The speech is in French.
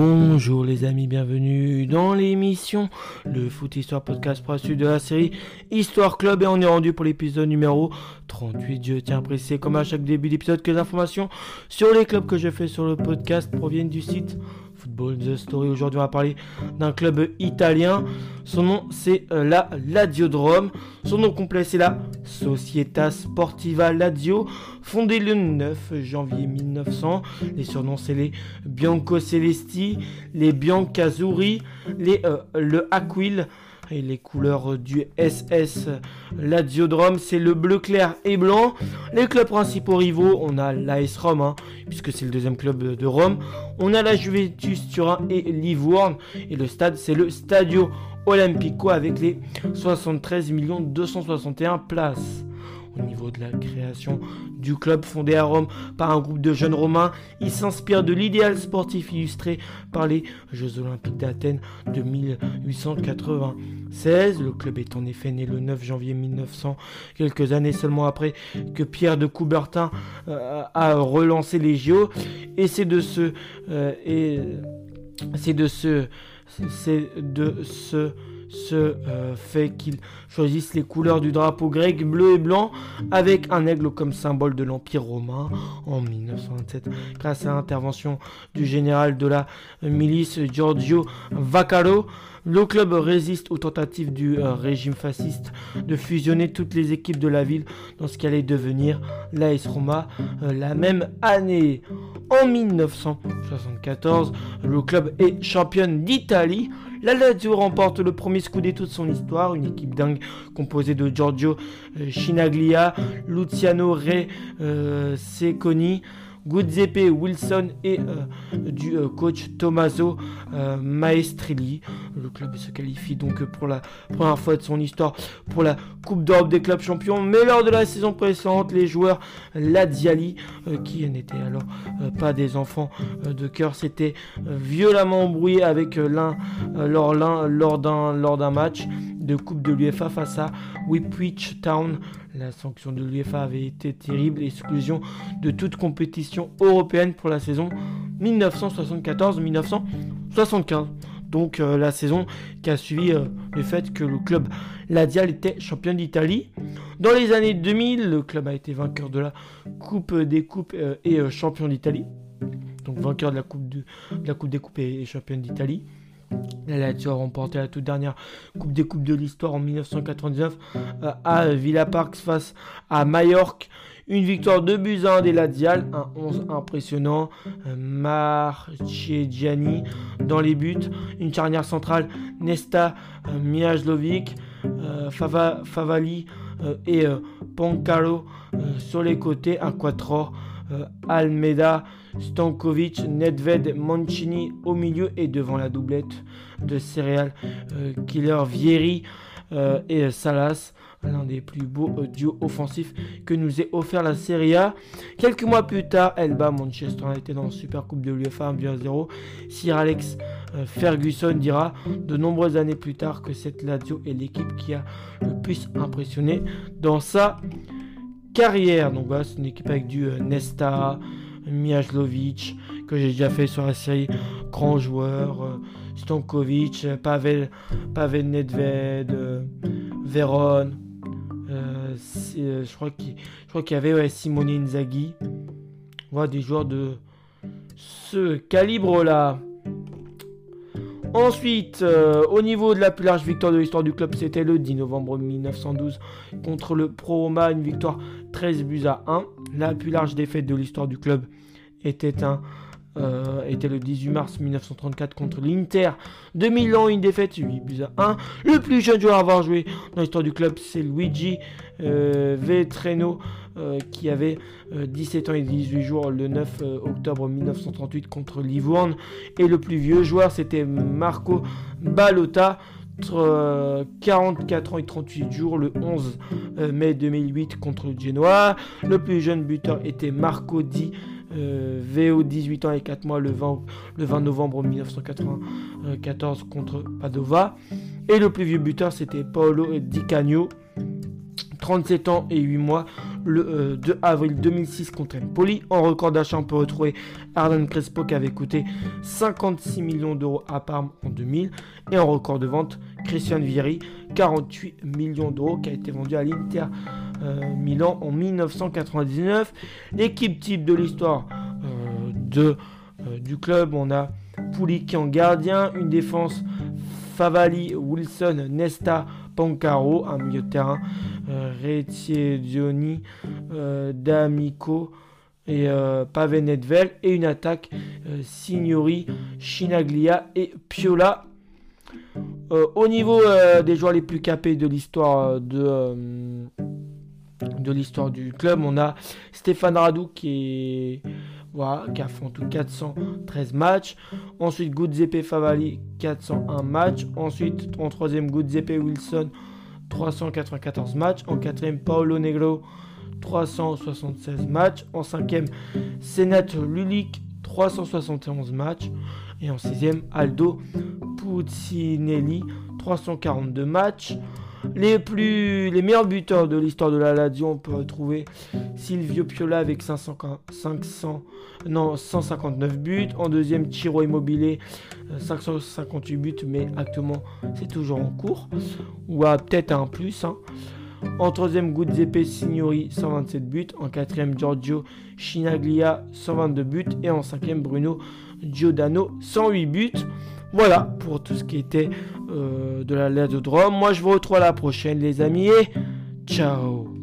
Bonjour les amis, bienvenue dans l'émission Le Foot Histoire Podcast précis de la série Histoire Club et on est rendu pour l'épisode numéro 38. Je tiens à préciser comme à chaque début d'épisode que les informations sur les clubs que je fais sur le podcast proviennent du site Football The Story. Aujourd'hui, on va parler d'un club italien. Son nom, c'est euh, la Lazio Son nom complet, c'est la Società Sportiva Lazio, fondée le 9 janvier 1900. Les surnoms, c'est les Bianco Celesti, les Biancazzurri, les, euh, le Aquil. Et les couleurs du SS Laziodrome, c'est le bleu clair et blanc. Les clubs principaux rivaux, on a l'AS Rome, hein, puisque c'est le deuxième club de Rome. On a la Juventus Turin et Livourne. Et le stade, c'est le Stadio Olimpico avec les 73 261 places au niveau de la création du club fondé à Rome par un groupe de jeunes romains. Il s'inspire de l'idéal sportif illustré par les Jeux olympiques d'Athènes de 1896. Le club est en effet né le 9 janvier 1900, quelques années seulement après que Pierre de Coubertin euh, a relancé les JO. Et c'est de ce... Euh, et c'est de ce... C'est de ce ce euh, fait qu'ils choisissent les couleurs du drapeau grec bleu et blanc avec un aigle comme symbole de l'Empire romain en 1927 grâce à l'intervention du général de la milice Giorgio Vaccaro. Le club résiste aux tentatives du euh, régime fasciste de fusionner toutes les équipes de la ville dans ce qui allait devenir l'AS Roma euh, la même année. En 1974, le club est championne d'Italie la Lazio remporte le premier scudetto de son histoire, une équipe dingue composée de Giorgio Chinaglia, Luciano Re euh, Secconi, Giuseppe Wilson et euh, du euh, coach Tommaso euh, Maestrilli. Le club se qualifie donc pour la première fois de son histoire pour la Coupe d'Europe des clubs champions. Mais lors de la saison précédente, les joueurs Laziali, qui n'étaient alors pas des enfants de cœur, s'étaient violemment embrouillés avec l'un lors, lors d'un match de Coupe de l'UEFA face à Whipwich Town. La sanction de l'UEFA avait été terrible, exclusion de toute compétition européenne pour la saison 1974-1975. Donc euh, la saison qui a suivi euh, le fait que le club Ladial était champion d'Italie. Dans les années 2000, le club a été vainqueur de la Coupe des Coupes euh, et champion d'Italie. Donc vainqueur de la Coupe, de, la coupe des Coupes et champion d'Italie. La Lazio a remporté la toute dernière Coupe des Coupes de l'histoire en 1999 euh, à Villa Parks face à Majorque. Une victoire de buts des Lazial, un 11 impressionnant. Euh, dans les buts. Une charnière centrale, Nesta euh, Miajlovic, Favali et Poncalo sur les côtés. Un quattro euh, Almeida, Stankovic, Nedved, Mancini au milieu et devant la doublette de céréales euh, Killer Vieri euh, et Salas l'un des plus beaux duos offensifs que nous ait offert la Serie A. Quelques mois plus tard, Elba Manchester a été dans la Super Coupe de l'UEFA 1-0. Sir Alex Ferguson dira de nombreuses années plus tard que cette Lazio est l'équipe qui a le plus impressionné dans sa carrière. Donc voilà, c'est une équipe avec du euh, Nesta, Mijlovic, que j'ai déjà fait sur la série Grand joueur, euh, Stankovic, Pavel, Pavel Nedved, euh, Veron. je crois qu'il y avait ouais, Simone Inzaghi. Voilà des joueurs de ce calibre-là. Ensuite, euh, au niveau de la plus large victoire de l'histoire du club, c'était le 10 novembre 1912 contre le Pro Roma, une victoire 13 buts à 1. La plus large défaite de l'histoire du club était un euh, était le 18 mars 1934 contre l'Inter de Milan, une défaite 8 buts à 1. Le plus jeune joueur à avoir joué dans l'histoire du club, c'est Luigi euh, Vetreno, euh, qui avait 17 ans et 18 jours le 9 octobre 1938 contre Livourne. Et le plus vieux joueur, c'était Marco Balotta. 44 ans et 38 jours le 11 mai 2008 contre le Genoa. Le plus jeune buteur était Marco Di euh, VO 18 ans et 4 mois le 20, le 20 novembre 1994 contre Padova. Et le plus vieux buteur, c'était Paolo Di Cagno, 37 ans et 8 mois, le 2 euh, avril 2006 contre Empoli. En record d'achat, on peut retrouver Arden Crespo qui avait coûté 56 millions d'euros à Parme en 2000. Et en record de vente, Christian Vieri, 48 millions d'euros qui a été vendu à l'Inter euh, Milan en 1999. L'équipe type de l'histoire euh, de, du club, on a Pouli qui en gardien, une défense Favali, Wilson, Nesta, Pancaro, un milieu de terrain, euh, Dioni, euh, D'Amico et euh, Pavenetvel, et une attaque euh, Signori, Chinaglia et Piola. au niveau des joueurs les plus capés de l'histoire de, de l'histoire du club, on a Stéphane Radou qui est voilà, qui tout 413 matchs. Ensuite, Guzeppe Favali, 401 matchs. Ensuite, en troisième, Guzeppe Wilson, 394 matchs. En quatrième, Paolo Negro, 376 matchs. En cinquième, Senat Lulik, 371 matchs. Et en sixième, Aldo Puccinelli, 342 matchs. Les, plus, les meilleurs buteurs de l'histoire de la Lazio, on peut retrouver Silvio Piola avec 500, 500, non, 159 buts. En deuxième, Chiro Immobilier, 558 buts, mais actuellement, c'est toujours en cours. Ou peut-être un plus. Hein. En troisième, Guzeppe Signori, 127 buts. En quatrième, Giorgio Chinaglia, 122 buts. Et en cinquième, Bruno Giordano, 108 buts. Voilà pour tout ce qui était euh, de la lettre de Rome. Moi, je vous retrouve à la prochaine, les amis, et ciao